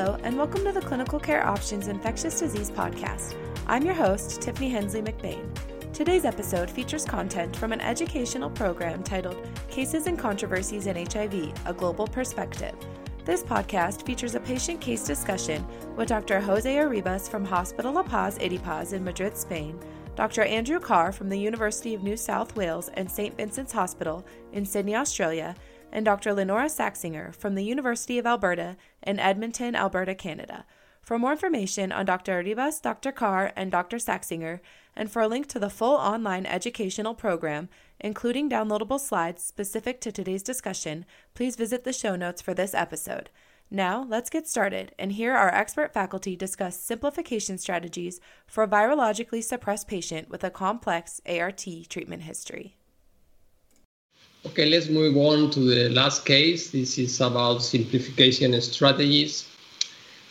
Hello, and welcome to the Clinical Care Options Infectious Disease Podcast. I'm your host, Tiffany Hensley McBain. Today's episode features content from an educational program titled Cases and Controversies in HIV A Global Perspective. This podcast features a patient case discussion with Dr. Jose Arribas from Hospital La Paz Idipaz in Madrid, Spain, Dr. Andrew Carr from the University of New South Wales and St. Vincent's Hospital in Sydney, Australia, and Dr. Lynora Saxinger from the University of Alberta in Edmonton, Alberta, Canada. For more information on Dr. Arribas, Dr. Carr, and Dr. Saxinger, and for a link to the full online educational program, including downloadable slides specific to today's discussion, please visit the show notes for this episode. Now, let's get started and hear our expert faculty discuss simplification strategies for a virologically suppressed patient with a complex ART treatment history. Okay, let's move on to the last case. This is about simplification strategies.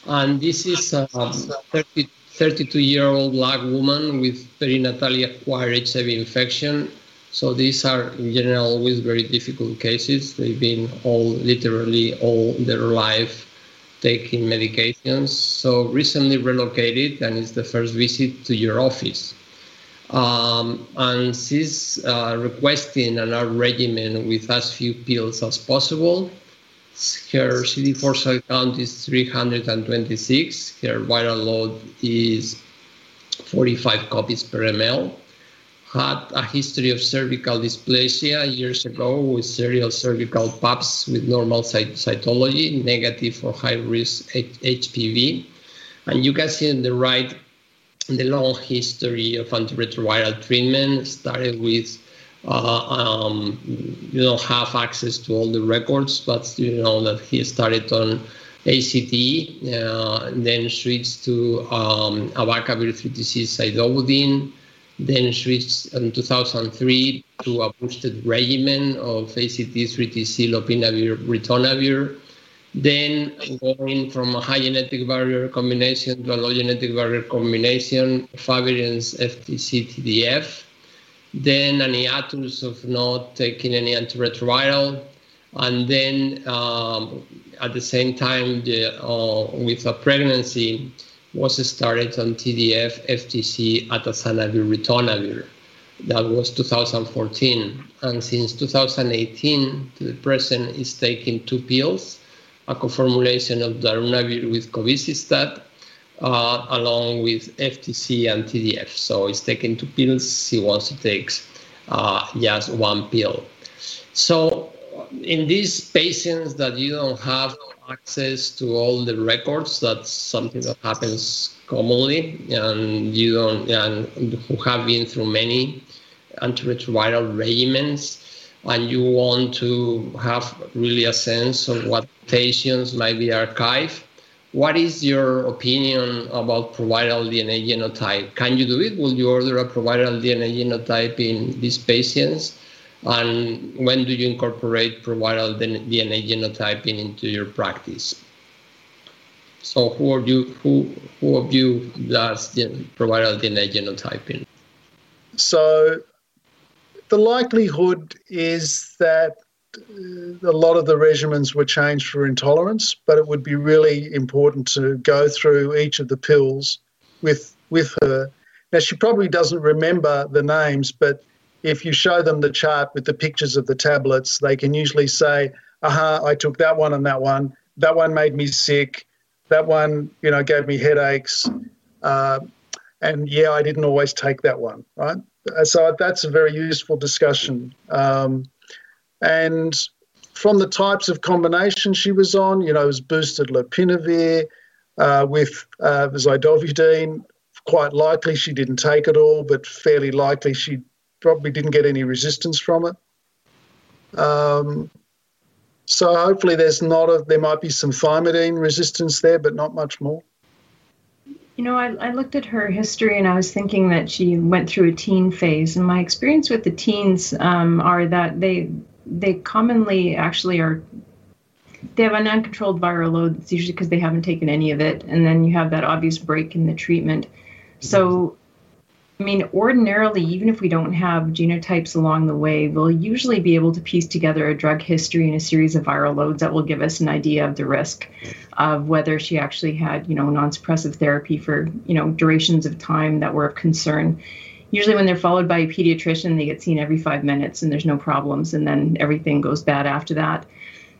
And this is a 30, 32 year old black woman with perinatally acquired HIV infection. So these are in general always very difficult cases. They've been all literally all their life taking medications. So recently relocated and it's the first visit to your office. Um, and she's uh, requesting an art regimen with as few pills as possible. Her CD4 cell count is 326. Her viral load is 45 copies per ml. Had a history of cervical dysplasia years ago with serial cervical PAPs with normal cyt- cytology, negative for high risk H- HPV. And you can see on the right the long history of antiretroviral treatment. Started with uh, um, you don't have access to all the records, but you know that he started on AZT, uh, then switched to um, abacavir 3TC zidovudine, then switched in 2003 to a boosted regimen of AZT 3TC lopinavir ritonavir then going from a high genetic barrier combination to a low genetic barrier combination, efavirenz FTC TDF. Then an hiatus of not taking any antiretroviral. And then um, at the same time, the, uh, with a pregnancy, was started on TDF, FTC, atazanavir, ritonavir. That was 2014. And since 2018 to the present, is taking two pills a co-formulation of darunavir with cobicistat, uh, along with FTC and TDF. So he's taking two pills. He wants to take uh, just one pill. So in these patients that you don't have access to all the records, that's something that happens commonly, and you don't, and who have been through many antiretroviral regimens and you want to have really a sense of what patients might be archived. What is your opinion about proviral DNA genotype? Can you do it? Will you order a proviral DNA genotype in these patients? And when do you incorporate proviral DNA genotyping into your practice? So who are you? Who who of you does proviral DNA genotyping? So the likelihood is that uh, a lot of the regimens were changed for intolerance, but it would be really important to go through each of the pills with with her. Now she probably doesn't remember the names, but if you show them the chart with the pictures of the tablets, they can usually say, "Aha, I took that one and that one. That one made me sick. That one, you know, gave me headaches." Uh, and yeah, I didn't always take that one, right? So that's a very useful discussion. Um, and from the types of combination she was on, you know, it was boosted lopinavir uh, with uh, zidovudine. Quite likely she didn't take it all, but fairly likely she probably didn't get any resistance from it. Um, so hopefully there's not a, there might be some thymidine resistance there, but not much more. You know, I, I looked at her history and I was thinking that she went through a teen phase. And my experience with the teens um, are that they they commonly actually are they have an uncontrolled viral load. It's usually because they haven't taken any of it, and then you have that obvious break in the treatment. So I mean, ordinarily, even if we don't have genotypes along the way, we'll usually be able to piece together a drug history and a series of viral loads that will give us an idea of the risk of whether she actually had, you know, non-suppressive therapy for, you know, durations of time that were of concern. Usually, when they're followed by a pediatrician, they get seen every five minutes and there's no problems, and then everything goes bad after that.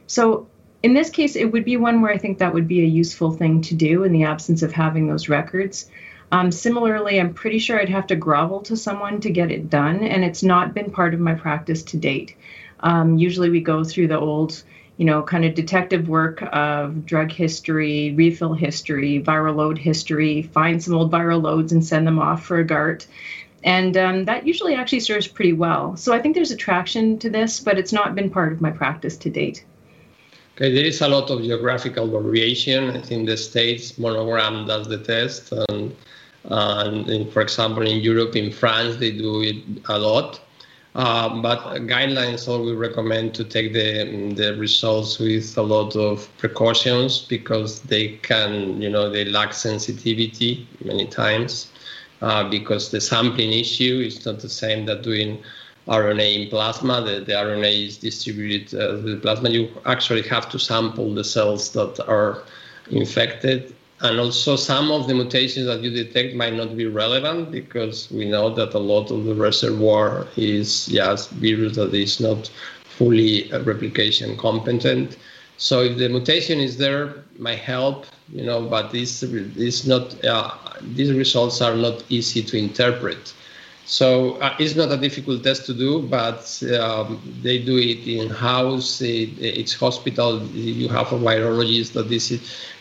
So, in this case, it would be one where I think that would be a useful thing to do in the absence of having those records. Um, similarly, I'm pretty sure I'd have to grovel to someone to get it done, and it's not been part of my practice to date. Um, usually, we go through the old, you know, kind of detective work of drug history, refill history, viral load history, find some old viral loads and send them off for a GART. And um, that usually actually serves pretty well. So I think there's attraction to this, but it's not been part of my practice to date. Okay, there is a lot of geographical variation. I think the States Monogram does the test, and and in, for example, in Europe, in France, they do it a lot. Uh, but guidelines always recommend to take the the results with a lot of precautions because they can, you know, they lack sensitivity many times uh, because the sampling issue is not the same that doing RNA in plasma. The, the RNA is distributed uh, the plasma. You actually have to sample the cells that are infected and also some of the mutations that you detect might not be relevant because we know that a lot of the reservoir is just virus that is not fully uh, replication competent. So if the mutation is there, might help, you know, but this is not. Uh, these results are not easy to interpret. So uh, it's not a difficult test to do, but um, they do it in house. It, it's hospital. You have a virologist that is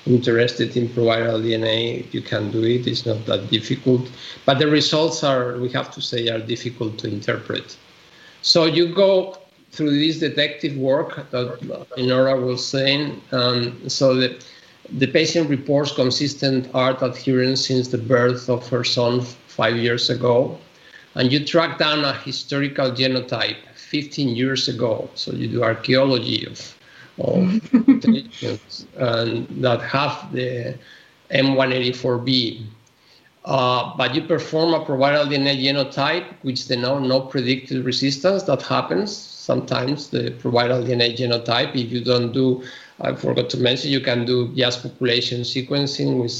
interested in proviral DNA. You can do it. It's not that difficult, but the results are, we have to say, are difficult to interpret. So you go through this detective work that Lynora was saying. Um, so the, the patient reports consistent ART adherence since the birth of her son five years ago and you track down a historical genotype 15 years ago. So you do archaeology of, of and that have the M184V. Uh, but you perform a proviral DNA genotype, which they know no predicted resistance. That happens sometimes. The proviral DNA genotype, if you don't do, I forgot to mention, you can do just population sequencing with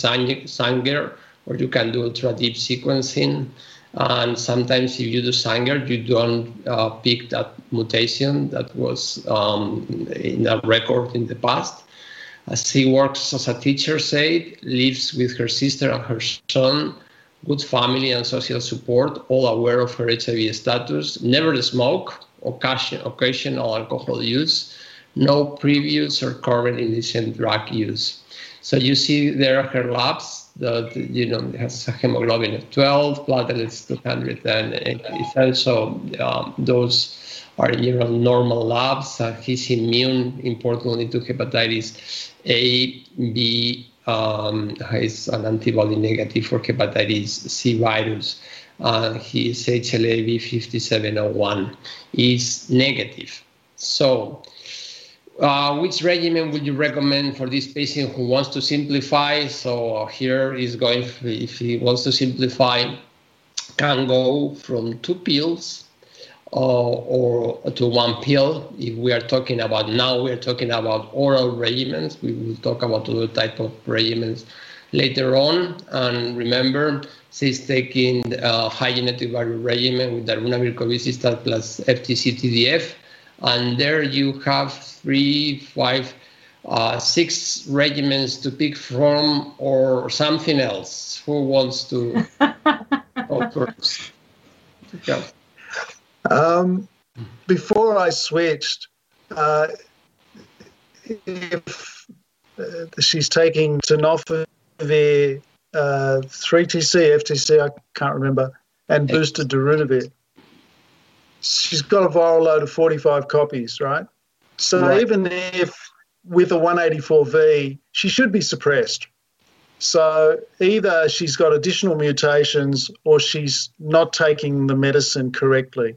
Sanger, or you can do ultra deep sequencing. And sometimes if you do Sanger, you don't uh, pick that mutation that was um, in a record in the past. As she works as a teacher, say, lives with her sister and her son, good family and social support, all aware of her HIV status, never smoke, occasion, occasional alcohol use, no previous or current illicit drug use. So you see there are her labs that you know has hemoglobin of 12, platelets 287. So um, those are you know normal labs. Uh, he's immune, importantly, to hepatitis A, B. Um, he's an antibody negative for hepatitis C virus. Uh, his HLA-B5701 is negative. So uh, which regimen would you recommend for this patient who wants to simplify? So here is going, if he wants to simplify, can go from two pills uh, or to one pill. If we are talking about now, we are talking about oral regimens. We will talk about other type of regimens later on. And remember, she's taking a high genetic value regimen with darunavir cobicistat plus FTC-TDF and there you have three, five, uh, six regiments to pick from, or something else. Who wants to go first? Yeah. Um, before I switched, uh, if uh, she's taking tenofovir, uh, 3TC, FTC, I can't remember, and boosted darunavir she's got a viral load of 45 copies, right? So right. even if with a 184V, she should be suppressed. So either she's got additional mutations or she's not taking the medicine correctly.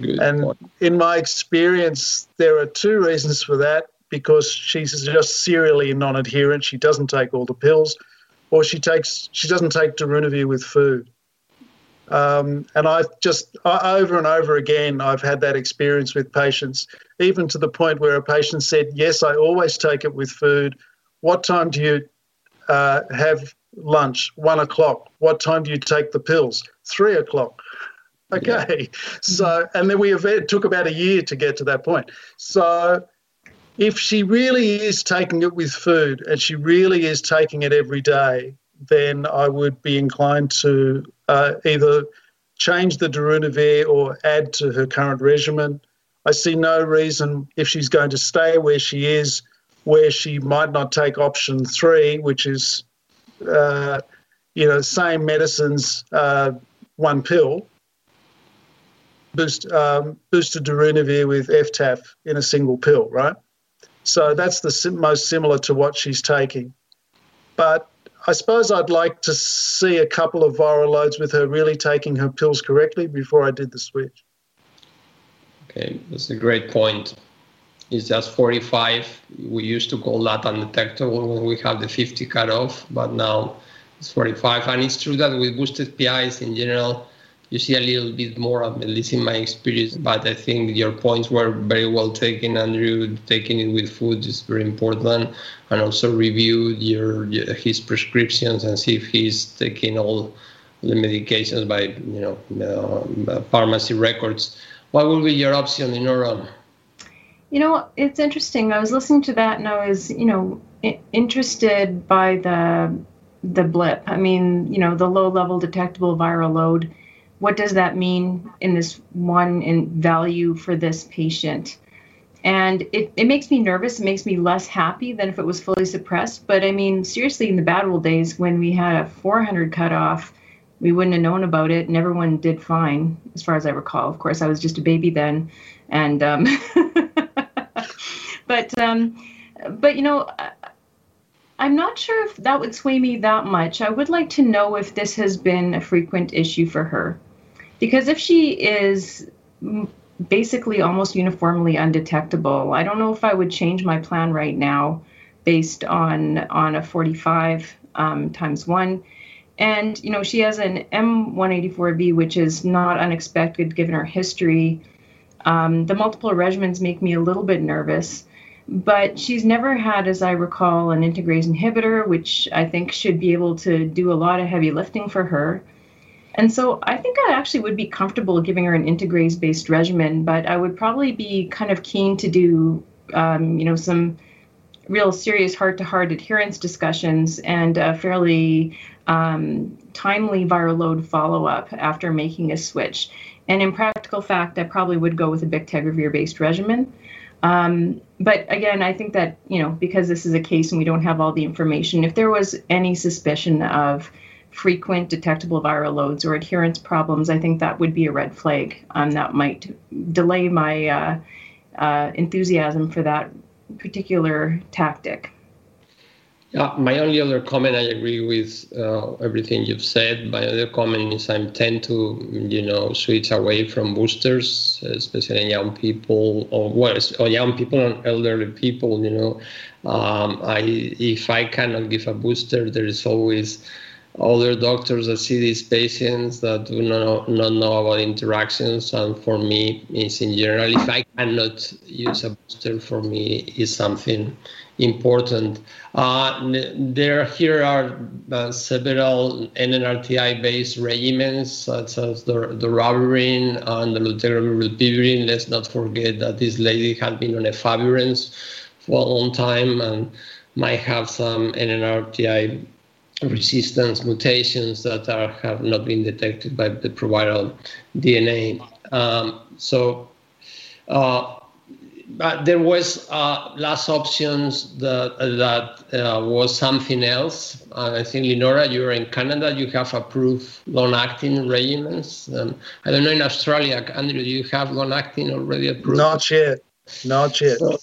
Good and point. in my experience, there are two reasons for that because she's just serially non-adherent. She doesn't take all the pills, or she takes she doesn't take darunavir with food. Um, and I just I, over and over again, I've had that experience with patients, even to the point where a patient said, "Yes, I always take it with food. What time do you uh, have lunch? One o'clock. What time do you take the pills? Three o'clock." Okay, yeah. so and then we have, it took about a year to get to that point. So if she really is taking it with food and she really is taking it every day, then I would be inclined to uh, either change the darunavir or add to her current regimen. I see no reason if she's going to stay where she is, where she might not take option three, which is, uh, you know, same medicines, uh, one pill, boost, um, boosted darunavir with FTAF in a single pill, right? So that's the most similar to what she's taking. But I suppose I'd like to see a couple of viral loads with her really taking her pills correctly before I did the switch. Okay, that's a great point. It's just 45. We used to call that undetectable when we have the 50 cutoff, but now it's 45. And it's true that with boosted PIs in general, you see a little bit more, of at least in my experience. But I think your points were very well taken, Andrew. Taking it with food is very important, and also review your his prescriptions and see if he's taking all the medications by you know uh, pharmacy records. What will be your option, Lynora? You know, it's interesting. I was listening to that, and I was you know interested by the the blip. I mean, you know, the low level detectable viral load what does that mean in this one in value for this patient? And it, it makes me nervous. It makes me less happy than if it was fully suppressed. But I mean, seriously, in the bad old days when we had a 400 cutoff, we wouldn't have known about it, and everyone did fine, as far as I recall. Of course, I was just a baby then, and um, but um, but you know, I'm not sure if that would sway me that much. I would like to know if this has been a frequent issue for her. Because if she is basically almost uniformly undetectable, I don't know if I would change my plan right now based on on a 45 um, times one. And you know, she has an M184V, which is not unexpected given her history. Um, the multiple regimens make me a little bit nervous, but she's never had, as I recall, an integrase inhibitor, which I think should be able to do a lot of heavy lifting for her. And so I think I actually would be comfortable giving her an integrase based regimen, but I would probably be kind of keen to do, um, you know, some real serious heart to heart adherence discussions and a fairly um, timely viral load follow up after making a switch. And in practical fact, I probably would go with a bictegravir based regimen. Um, but again, I think that, you know, because this is a case and we don't have all the information, if there was any suspicion of frequent detectable viral loads or adherence problems, I think that would be a red flag. Um, that might delay my uh, uh, enthusiasm for that particular tactic. Yeah, my only other comment, I agree with uh, everything you've said. My other comment is I tend to, you know, switch away from boosters, especially young people, or well, or young people and elderly people. You know, um, I if I cannot give a booster, there is always other doctors that see these patients that do not, not know about interactions and for me is in general if i cannot use a booster for me is something important. Uh, there here are uh, several nnrti based regimens such as the, the doravirine and dolutegravir let's not forget that this lady had been on efavirenz for a long time and might have some nnrti resistance mutations that are, have not been detected by the proviral DNA. Um, so, uh, but there was uh, last options that that uh, was something else. Uh, I think Lynora, you're in Canada. You have approved long-acting regimens. Um, I don't know in Australia, Andrew. Do you have long-acting already approved? Not yet. Not yet. So,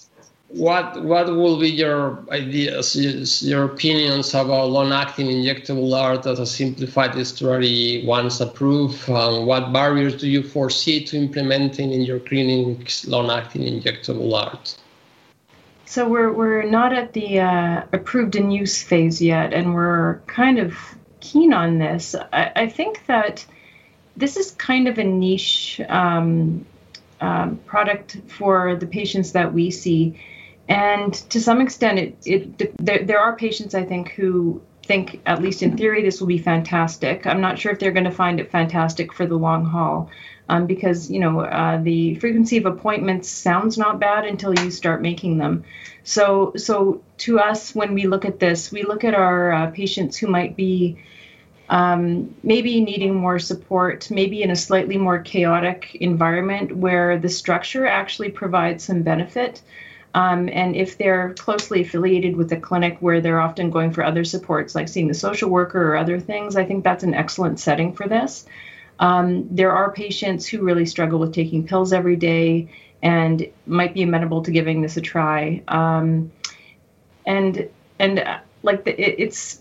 what what will be your ideas, your opinions about long-acting injectable ART as a simplified strategy once approved? Um, what barriers do you foresee to implementing in your clinics long-acting injectable ART? So we're we're not at the uh, approved in use phase yet, and we're kind of keen on this. I, I think that this is kind of a niche um, um, product for the patients that we see. And to some extent, it, it there, there are patients I think who think, at least in theory, this will be fantastic. I'm not sure if they're going to find it fantastic for the long haul, um, because you know uh, the frequency of appointments sounds not bad until you start making them. So, so to us, when we look at this, we look at our uh, patients who might be um, maybe needing more support, maybe in a slightly more chaotic environment where the structure actually provides some benefit. Um, and if they're closely affiliated with a clinic where they're often going for other supports, like seeing the social worker or other things, I think that's an excellent setting for this. Um, there are patients who really struggle with taking pills every day and might be amenable to giving this a try. Um, and and uh, like the, it, it's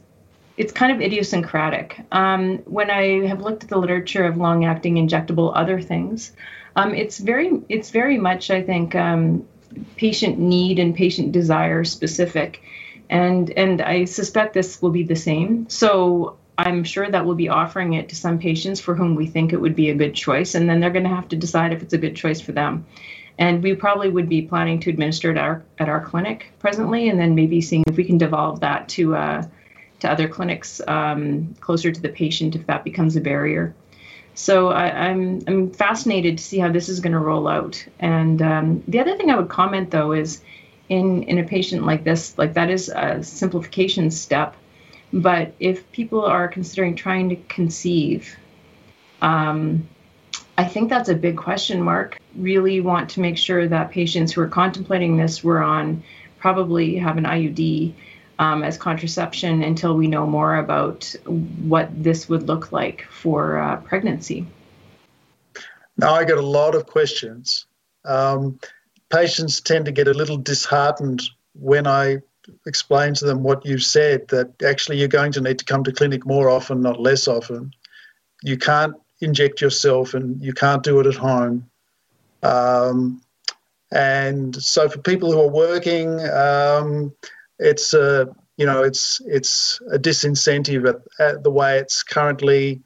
it's kind of idiosyncratic. Um, when I have looked at the literature of long-acting injectable other things, um, it's very it's very much I think um, patient need and patient desire specific. And and I suspect this will be the same. So I'm sure that we'll be offering it to some patients for whom we think it would be a good choice, and then they're going to have to decide if it's a good choice for them. And we probably would be planning to administer it at our, at our clinic presently, and then maybe seeing if we can devolve that to uh, to other clinics um, closer to the patient if that becomes a barrier. So I, am I'm, I'm fascinated to see how this is going to roll out. And um, the other thing I would comment though is in in a patient like this, like that is a simplification step. But if people are considering trying to conceive, um, I think that's a big question mark. Really want to make sure that patients who are contemplating this were on probably have an IUD um, as contraception until we know more about what this would look like for uh, pregnancy. Now, I get a lot of questions. Um, patients tend to get a little disheartened when I explain to them what you've said that actually you're going to need to come to clinic more often, not less often. You can't inject yourself and you can't do it at home. Um, and so, for people who are working, um, it's a you know it's it's a disincentive at, at the way it's currently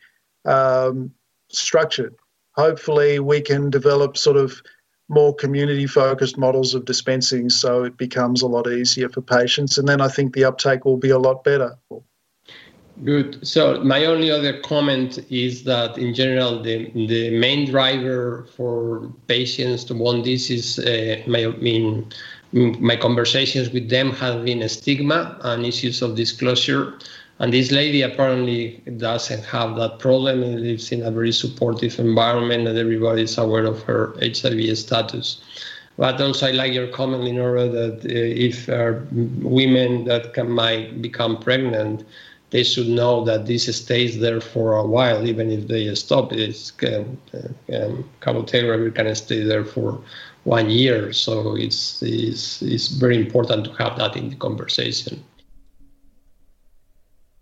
um, structured. Hopefully, we can develop sort of more community focused models of dispensing so it becomes a lot easier for patients and then I think the uptake will be a lot better. Good. So my only other comment is that in general, the, the main driver for patients to want this is, uh, I mean, my conversations with them have been stigma and issues of disclosure. And this lady apparently doesn't have that problem and lives in a very supportive environment and everybody is aware of her HIV status. But also, I like your comment, Lynora, that uh, if uh, women that can, might become pregnant, they should know that this stays there for a while, even if they stop. It's um, um, can stay there for one year. So it's, it's, it's very important to have that in the conversation.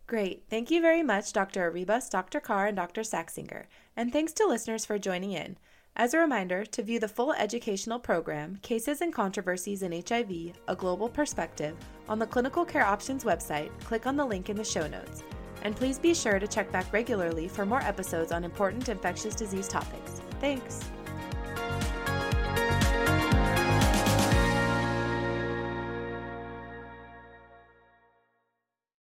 Great. Thank you very much, Dr. Arribas, Dr. Carr, and Dr. Saxinger. And thanks to listeners for joining in. As a reminder, to view the full educational program, Cases and Controversies in HIV, A Global Perspective, on the Clinical Care Options website, click on the link in the show notes. And please be sure to check back regularly for more episodes on important infectious disease topics. Thanks.